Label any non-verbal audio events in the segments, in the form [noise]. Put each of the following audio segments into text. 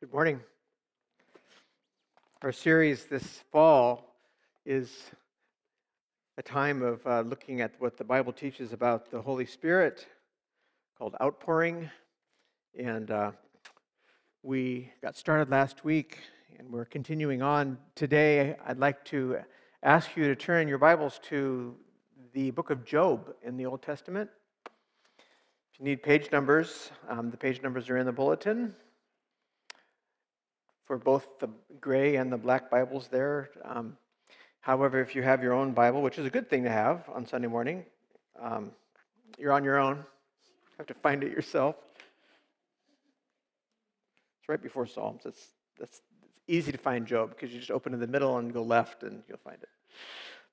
Good morning. Our series this fall is a time of uh, looking at what the Bible teaches about the Holy Spirit called outpouring. And uh, we got started last week and we're continuing on today. I'd like to ask you to turn your Bibles to the book of Job in the Old Testament. If you need page numbers, um, the page numbers are in the bulletin for both the gray and the black Bibles there. Um, however, if you have your own Bible, which is a good thing to have on Sunday morning, um, you're on your own. You have to find it yourself. It's right before Psalms. It's, it's, it's easy to find Job because you just open in the middle and go left and you'll find it.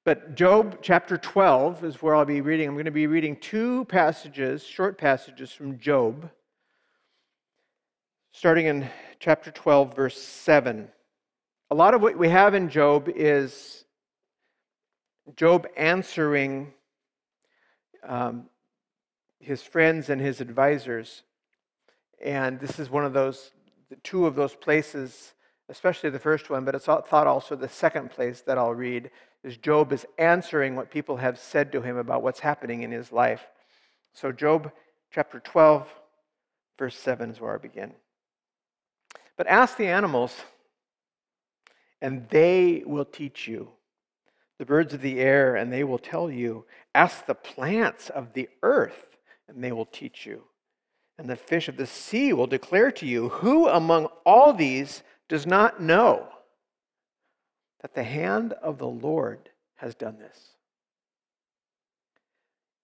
But Job chapter 12 is where I'll be reading. I'm going to be reading two passages, short passages from Job, starting in chapter 12, verse 7. A lot of what we have in Job is Job answering um, his friends and his advisors. And this is one of those, two of those places, especially the first one, but it's thought also the second place that I'll read is Job is answering what people have said to him about what's happening in his life. So, Job chapter 12, verse 7 is where I begin. But ask the animals, and they will teach you. The birds of the air, and they will tell you. Ask the plants of the earth, and they will teach you. And the fish of the sea will declare to you who among all these does not know that the hand of the Lord has done this.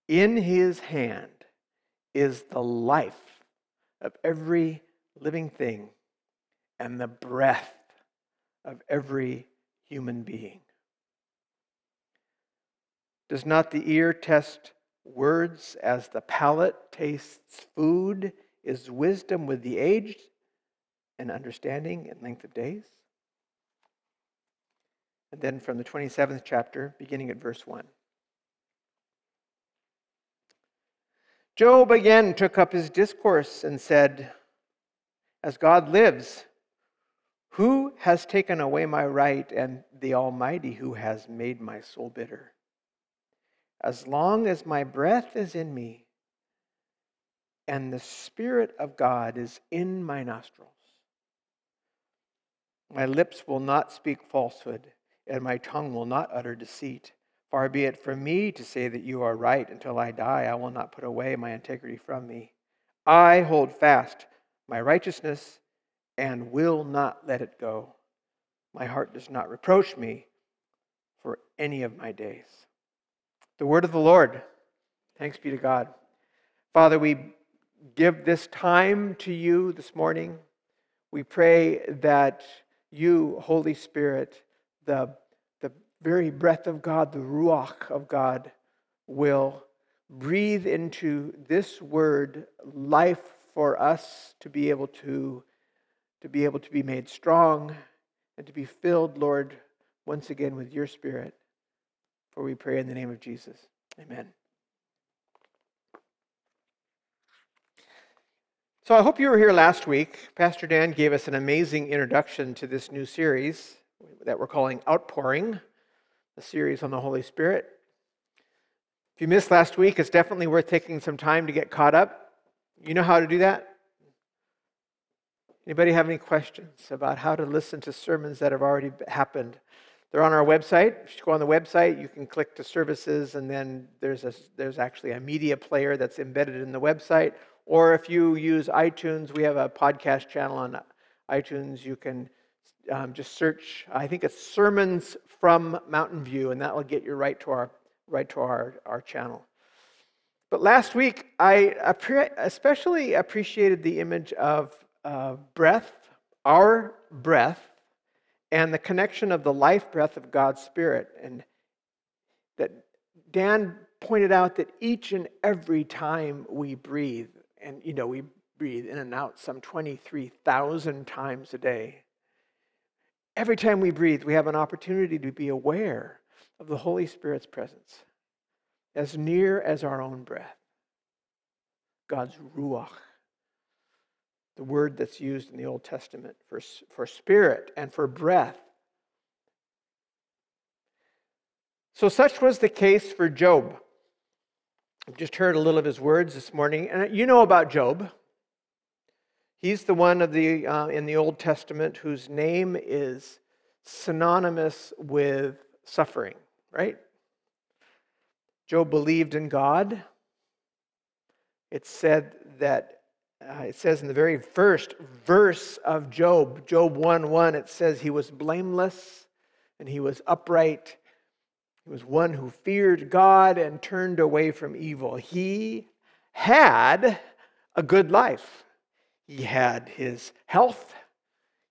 In his hand is the life of every living thing and the breath of every human being. Does not the ear test words as the palate tastes food? Is wisdom with the aged and understanding in length of days? And then from the 27th chapter, beginning at verse 1. Job again took up his discourse and said, As God lives, who has taken away my right and the Almighty who has made my soul bitter? As long as my breath is in me and the Spirit of God is in my nostrils, my lips will not speak falsehood and my tongue will not utter deceit. Far be it from me to say that you are right until I die. I will not put away my integrity from me. I hold fast my righteousness and will not let it go. My heart does not reproach me for any of my days. The word of the Lord. Thanks be to God. Father, we give this time to you this morning. We pray that you, Holy Spirit, the, the very breath of God, the Ruach of God, will breathe into this word life for us to be able to to be able to be made strong and to be filled, Lord, once again with your Spirit. For we pray in the name of Jesus. Amen. So I hope you were here last week. Pastor Dan gave us an amazing introduction to this new series that we're calling Outpouring, the series on the Holy Spirit. If you missed last week, it's definitely worth taking some time to get caught up. You know how to do that? Anybody have any questions about how to listen to sermons that have already happened? They're on our website. If you go on the website, you can click to services, and then there's, a, there's actually a media player that's embedded in the website. Or if you use iTunes, we have a podcast channel on iTunes. You can um, just search, I think it's Sermons from Mountain View, and that will get you right to our, right to our, our channel. But last week, I especially appreciated the image of uh, breath, our breath, and the connection of the life breath of God's Spirit. And that Dan pointed out that each and every time we breathe, and you know, we breathe in and out some 23,000 times a day. Every time we breathe, we have an opportunity to be aware of the Holy Spirit's presence as near as our own breath. God's Ruach the word that's used in the Old Testament for, for spirit and for breath. So, such was the case for Job. I've just heard a little of his words this morning, and you know about Job. He's the one of the uh, in the Old Testament whose name is synonymous with suffering, right? Job believed in God. It said that uh, it says in the very first verse of Job, Job 1 1, it says he was blameless and he was upright. He was one who feared God and turned away from evil. He had a good life. He had his health,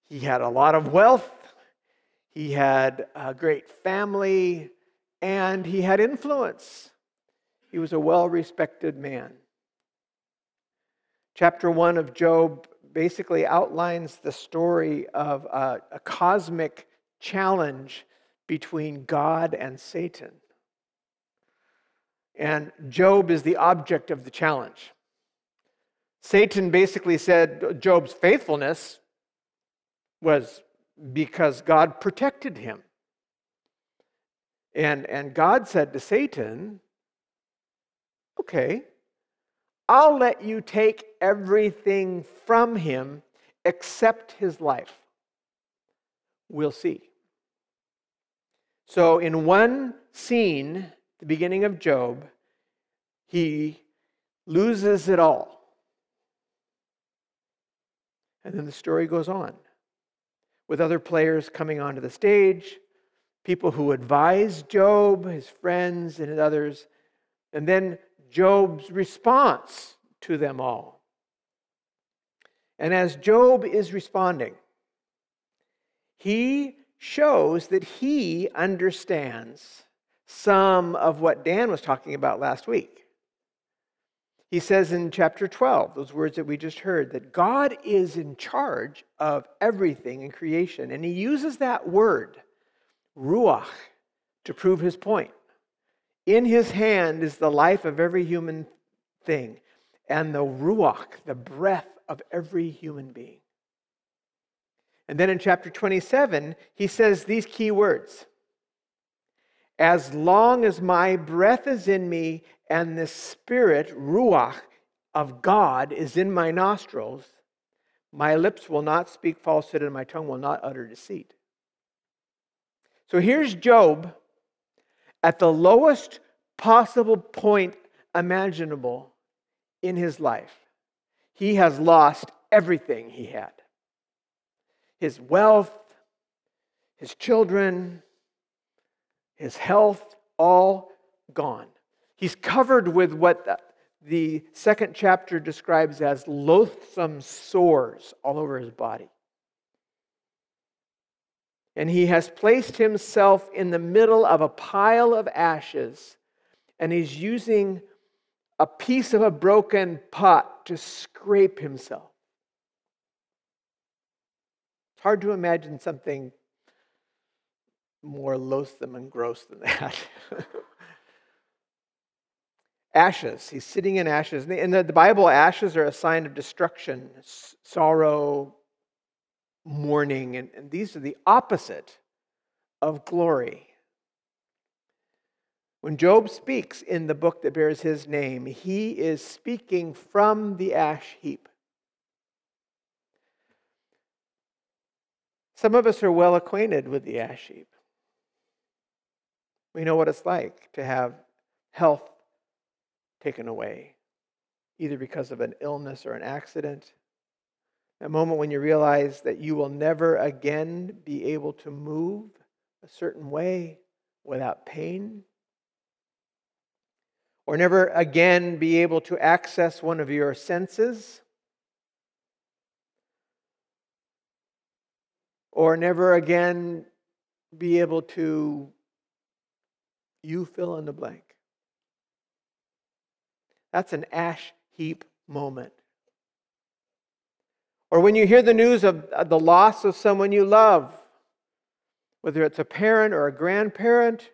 he had a lot of wealth, he had a great family, and he had influence. He was a well respected man. Chapter 1 of Job basically outlines the story of a, a cosmic challenge between God and Satan. And Job is the object of the challenge. Satan basically said Job's faithfulness was because God protected him. And, and God said to Satan, Okay, I'll let you take everything from him except his life. We'll see. So, in one scene, the beginning of Job, he loses it all. And then the story goes on with other players coming onto the stage, people who advise Job, his friends, and others, and then Job's response to them all. And as Job is responding, he shows that he understands some of what Dan was talking about last week. He says in chapter 12, those words that we just heard, that God is in charge of everything in creation. And he uses that word, ruach, to prove his point. In his hand is the life of every human thing, and the ruach, the breath of every human being. And then in chapter 27, he says these key words As long as my breath is in me and the spirit, ruach, of God is in my nostrils, my lips will not speak falsehood and my tongue will not utter deceit. So here's Job at the lowest possible point imaginable in his life. He has lost everything he had his wealth, his children, his health, all gone. He's covered with what the, the second chapter describes as loathsome sores all over his body. And he has placed himself in the middle of a pile of ashes, and he's using a piece of a broken pot to scrape himself It's hard to imagine something more loathsome and gross than that. [laughs] ashes. He's sitting in ashes. In the, Bible, ashes are a sign of destruction, sorrow, mourning, and, and these are the opposite of glory. When Job speaks in the book that bears his name, he is speaking from the ash heap. Some of us are well acquainted with the ash heap. We know what it's like to have health taken away, either because of an illness or an accident. A moment when you realize that you will never again be able to move a certain way without pain, or never again be able to access one of your senses or never again be able to, you fill in the blank. That's an ash heap moment. Or when you hear the news of uh, the loss of someone you love, whether it's a parent or a grandparent,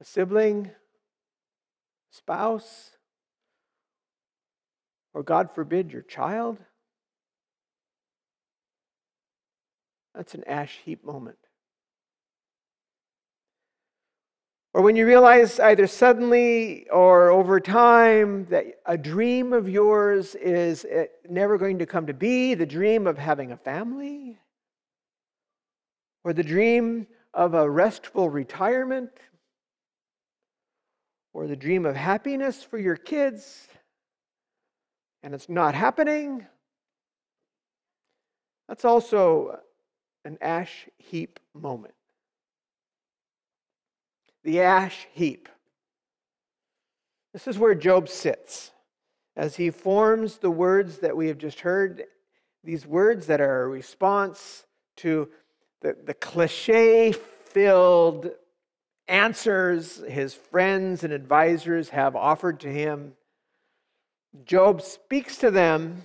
a sibling, spouse, or God forbid, your child, that's an ash heap moment. Or when you realize either suddenly or over time that a dream of yours is eh, never going to come to be, the dream of having a family, or the dream of a restful retirement, or the dream of happiness for your kids, and it's not happening, that's also an ash heap moment the ash heap. This is where Job sits as he forms the words that we have just heard, these words that are a response to the, the cliche filled answers his friends and advisors have offered to him. Job speaks to them,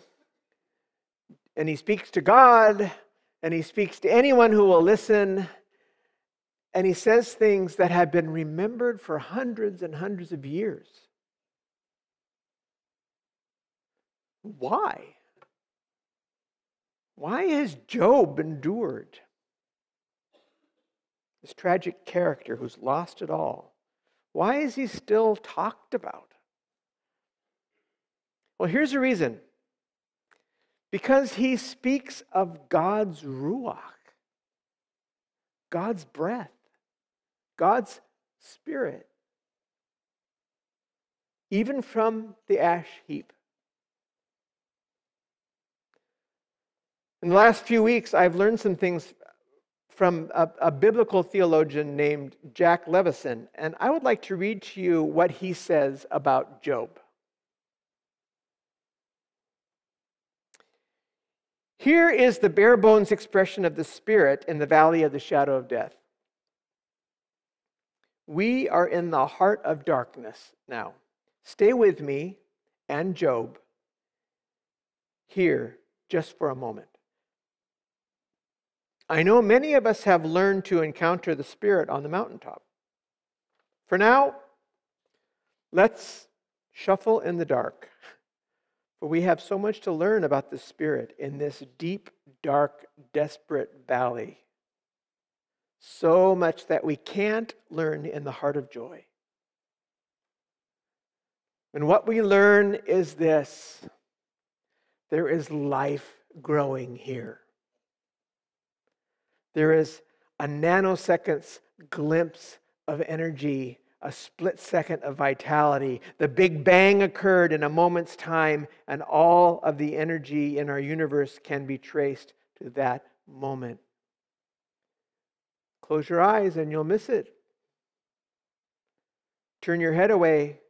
and he speaks to God, and he speaks to anyone who will listen. And he says things that have been remembered for hundreds and hundreds of years. Why? Why has Job endured? This tragic character who's lost it all. Why is he still talked about? Well, here's a reason because he speaks of God's Ruach, God's breath. God's Spirit, even from the ash heap. In the last few weeks, I've learned some things from a, a, biblical theologian named Jack Levison, and I would like to read to you what he says about Job. Here is the bare bones expression of the Spirit in the valley of the shadow of death. We are in the heart of darkness now. Stay with me and Job here just for a moment. I know many of us have learned to encounter the Spirit on the mountaintop. For now, let's shuffle in the dark, for we have so much to learn about the Spirit in this deep, dark, desperate valley so much that we can't learn in the heart of joy. And what we learn is this there is life growing here. There is a nanosecond's glimpse of energy, a split second of vitality. The Big Bang occurred in a moment's time, and all of the energy in our universe can be traced to that moment. Close your eyes and you'll miss it. Turn your head away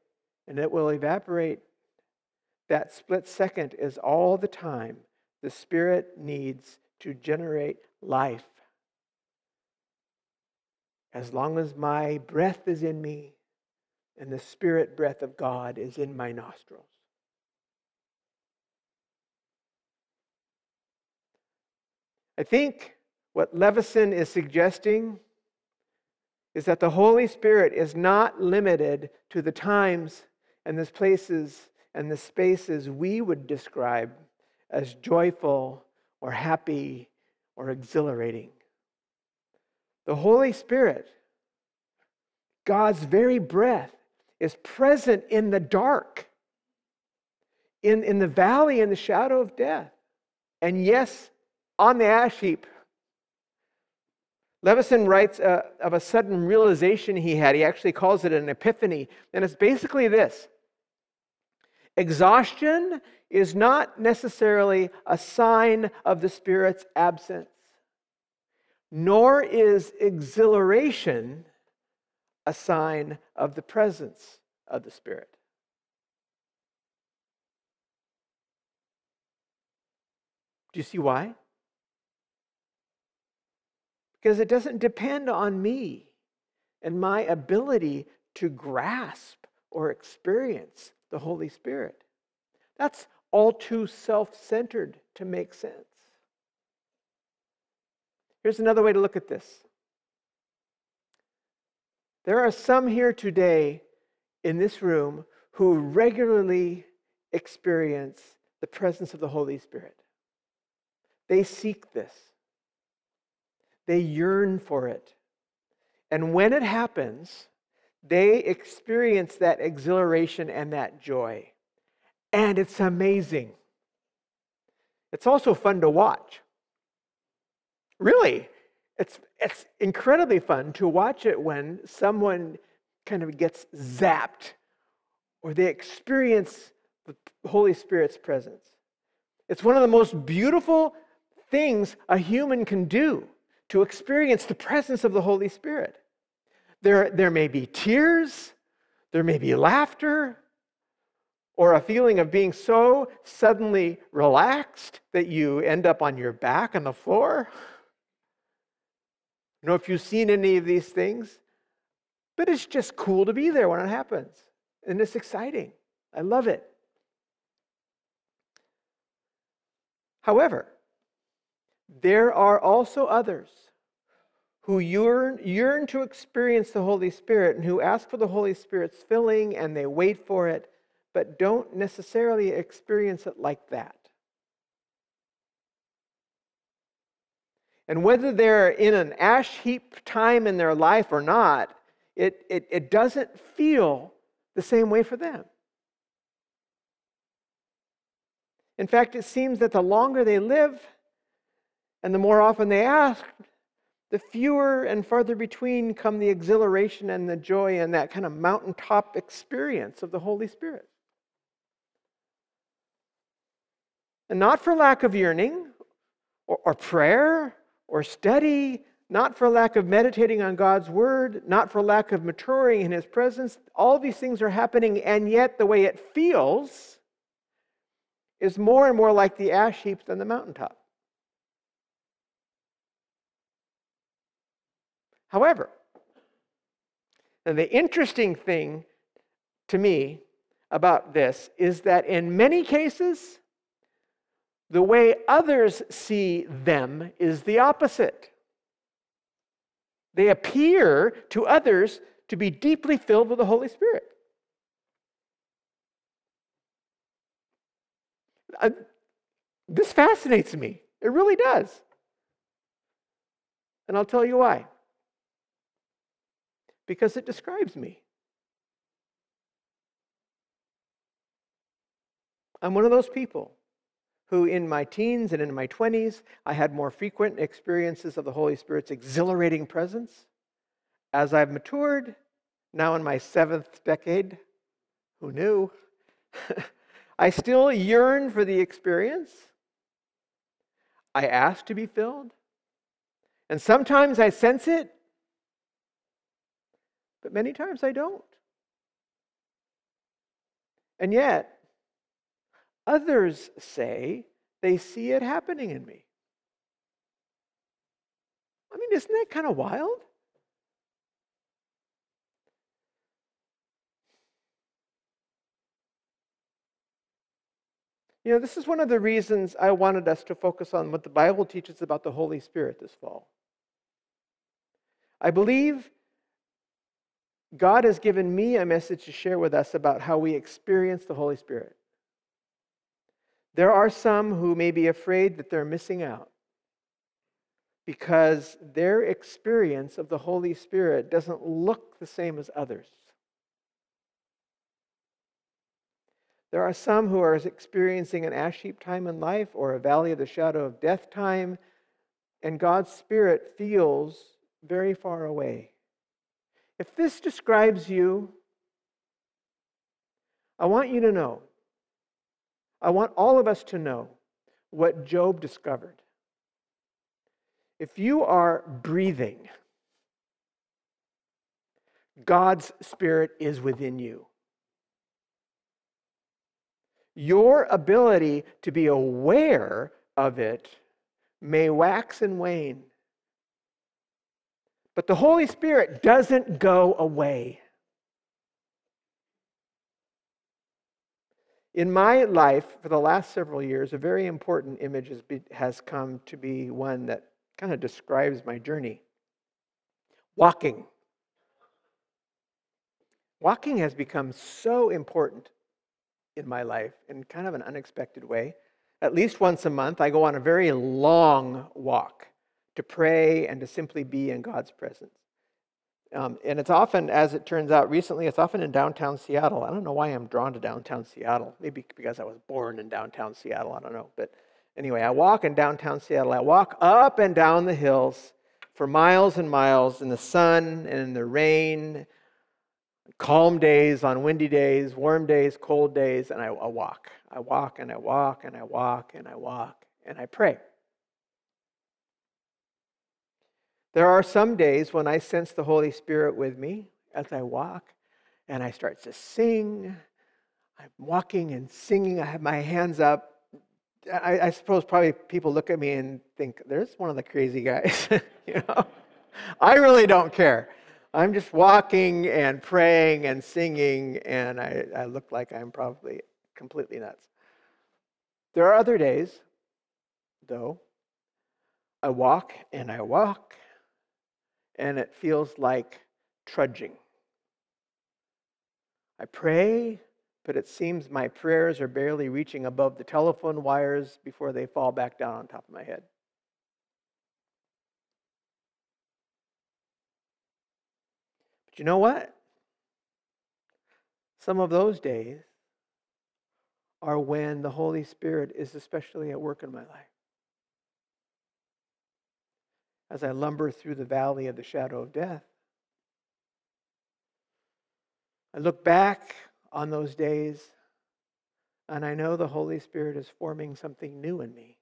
and it will evaporate. That split second is all the time the Spirit needs to generate life. As long as my breath is in me and the Spirit breath of God is in my nostrils. I think what Levison is suggesting is that the Holy Spirit is not limited to the times and the places and the spaces we would describe as joyful or happy or exhilarating. The Holy Spirit, God's very breath, is present in the dark, in, in the valley, in the shadow of death. And yes, on the ash heap, Levison writes uh, of a sudden realization he had. He actually calls it an epiphany. And it's basically this exhaustion is not necessarily a sign of the Spirit's absence, nor is exhilaration a sign of the presence of the Spirit. Do you see why? Because it doesn't depend on me and my ability to grasp or experience the Holy Spirit. That's all too self centered to make sense. Here's another way to look at this there are some here today in this room who regularly experience the presence of the Holy Spirit. They seek this. They yearn for it. And when it happens, they experience that exhilaration and that joy. And it's amazing. It's also fun to watch. Really, it's, it's incredibly fun to watch it when someone kind of gets zapped or they experience the Holy Spirit's presence. It's one of the most beautiful things a human can do to experience the presence of the Holy Spirit. There, there may be tears, there may be laughter, or a feeling of being so suddenly relaxed that you end up on your back on the floor. You know if you've seen any of these things, but it's just cool to be there when it happens. And it's exciting. I love it. However, there are also others who yearn, yearn to experience the Holy Spirit and who ask for the Holy Spirit's filling and they wait for it, but don't necessarily experience it like that. And whether they're in an ash heap time in their life or not, it, it, it doesn't feel the same way for them. In fact, it seems that the longer they live and the more often they ask, the fewer and farther between come the exhilaration and the joy and that kind of mountaintop experience of the Holy Spirit. And not for lack of yearning or, or prayer or study, not for lack of meditating on God's word, not for lack of maturing in his presence. All these things are happening, and yet the way it feels is more and more like the ash heap than the mountaintop. However, the interesting thing to me about this is that in many cases, the way others see them is the opposite. They appear to others to be deeply filled with the Holy Spirit. Uh, this fascinates me. It really does. And I'll tell you why. Because it describes me. I'm one of those people who, in my teens and in my 20s, I had more frequent experiences of the Holy Spirit's exhilarating presence. As I've matured, now in my seventh decade, who knew? [laughs] I still yearn for the experience. I ask to be filled. And sometimes I sense it, but many times I don't. And yet, Others say they see it happening in me. I mean, isn't that kind of wild? You know, this is one of the reasons I wanted us to focus on what the Bible teaches about the Holy Spirit this fall. I believe God has given me a message to share with us about how we experience the Holy Spirit. There are some who may be afraid that they're missing out because their experience of the Holy Spirit doesn't look the same as others. There are some who are experiencing an ash heap time in life or a valley of the shadow of death time, and God's Spirit feels very far away. If this describes you, I want you to know I want all of us to know what Job discovered. If you are breathing, God's Spirit is within you. Your ability to be aware of it may wax and wane, but the Holy Spirit doesn't go away. In my life, for the last several years, a very important image has, come to be one that kind of describes my journey walking. Walking has become so important in my life in kind of an unexpected way. At least once a month, I go on a very long walk to pray and to simply be in God's presence. Um, and it's often, as it turns out recently, it's often in downtown Seattle. I don't know why I'm drawn to downtown Seattle. Maybe because I was born in downtown Seattle. I don't know. But anyway, I walk in downtown Seattle. I walk up and down the hills for miles and miles in the sun and in the rain, calm days, on windy days, warm days, cold days, and I, I walk. I walk and I walk and I walk and I walk and I pray. There are some days when I sense the Holy Spirit with me as I walk and I start to sing. I'm walking and singing. I have my hands up. I, I suppose probably people look at me and think, there's one of the crazy guys. [laughs] you know? I really don't care. I'm just walking and praying and singing, and I, I look like I'm probably completely nuts. There are other days, though, I walk and I walk and it feels like trudging. I pray, but it seems my prayers are barely reaching above the telephone wires before they fall back down on top of my head. But you know what? Some of those days are when the Holy Spirit is especially at work in my life. As I lumber through the valley of the shadow of death. I look back on those days and I know the Holy Spirit is forming something new in me.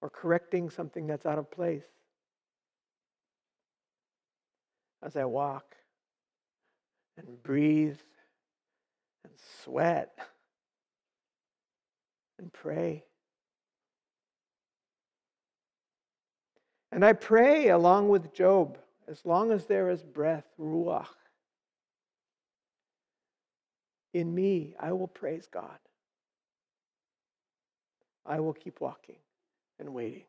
Or correcting something that's out of place as I walk and breathe and sweat and pray. And I pray along with Job, as long as there is breath, ruach, in me, I will praise God. I will keep walking and waiting.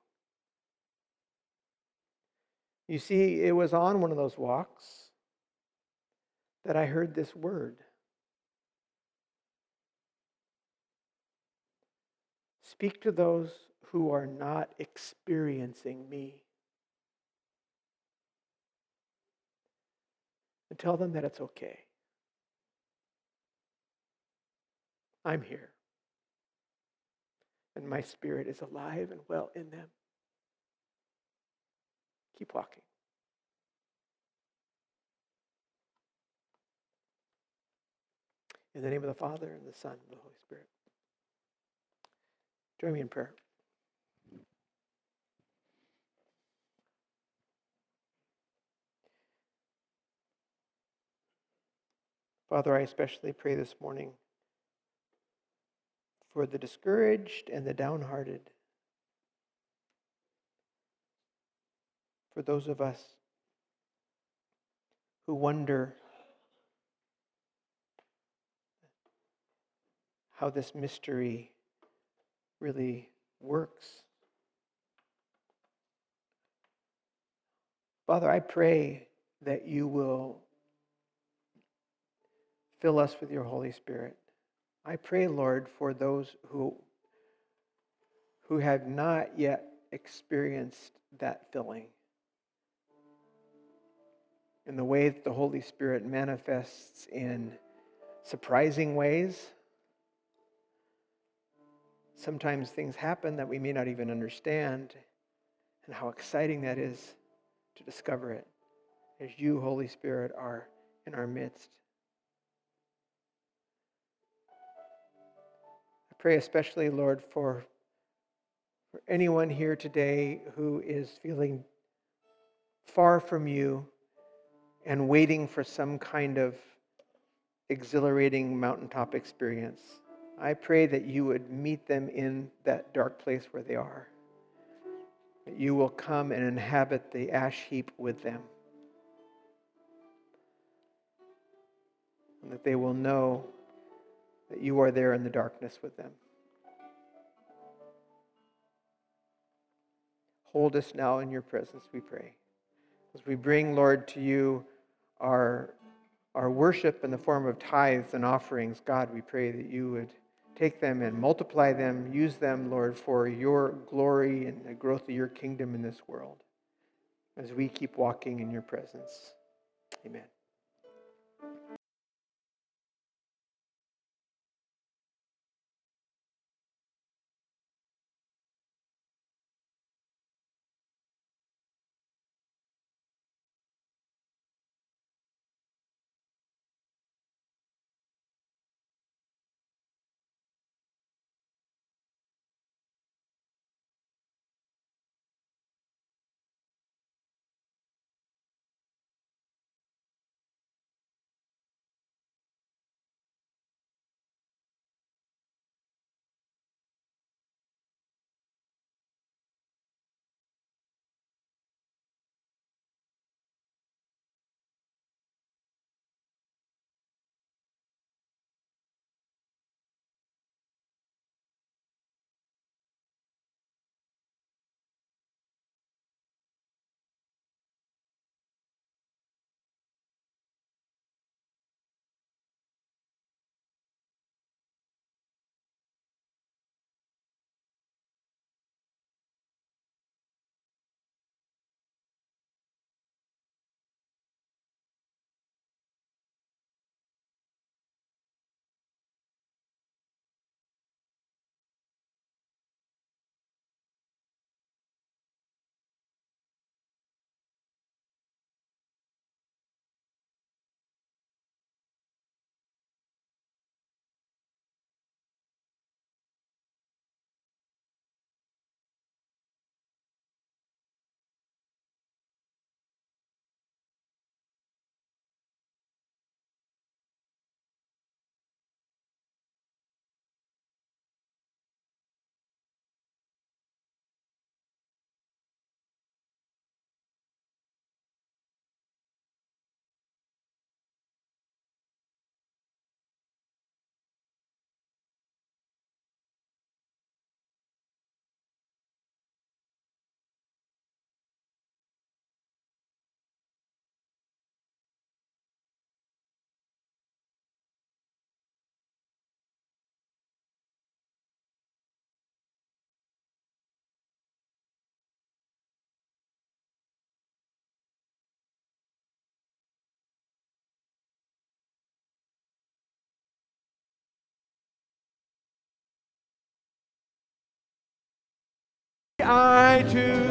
You see, it was on one of those walks that I heard this word. Speak to those who are not experiencing me. And tell them that it's okay. I'm here. And my spirit is alive and well in them. Keep walking. In the name of the Father, and the Son, and the Holy Spirit. Join me in prayer. Father, I especially pray this morning for the discouraged and the downhearted, for those of us who wonder how this mystery really works. Father, I pray that you will Fill us with your Holy Spirit. I pray, Lord, for those who, who have not yet experienced that filling. In the way that the Holy Spirit manifests in surprising ways. Sometimes things happen that we may not even understand, and how exciting that is to discover it as you, Holy Spirit, are in our midst. Pray especially, Lord, for, for anyone here today who is feeling far from you and waiting for some kind of exhilarating mountaintop experience. I pray that you would meet them in that dark place where they are. That you will come and inhabit the ash heap with them. And that they will know that you are there in the darkness with them. Hold us now in your presence, we pray. As we bring, Lord, to you our, our worship in the form of tithes and offerings, God, we pray that you would take them and multiply them, use them, Lord, for your glory and the growth of your kingdom in this world as we keep walking in your presence. Amen. I too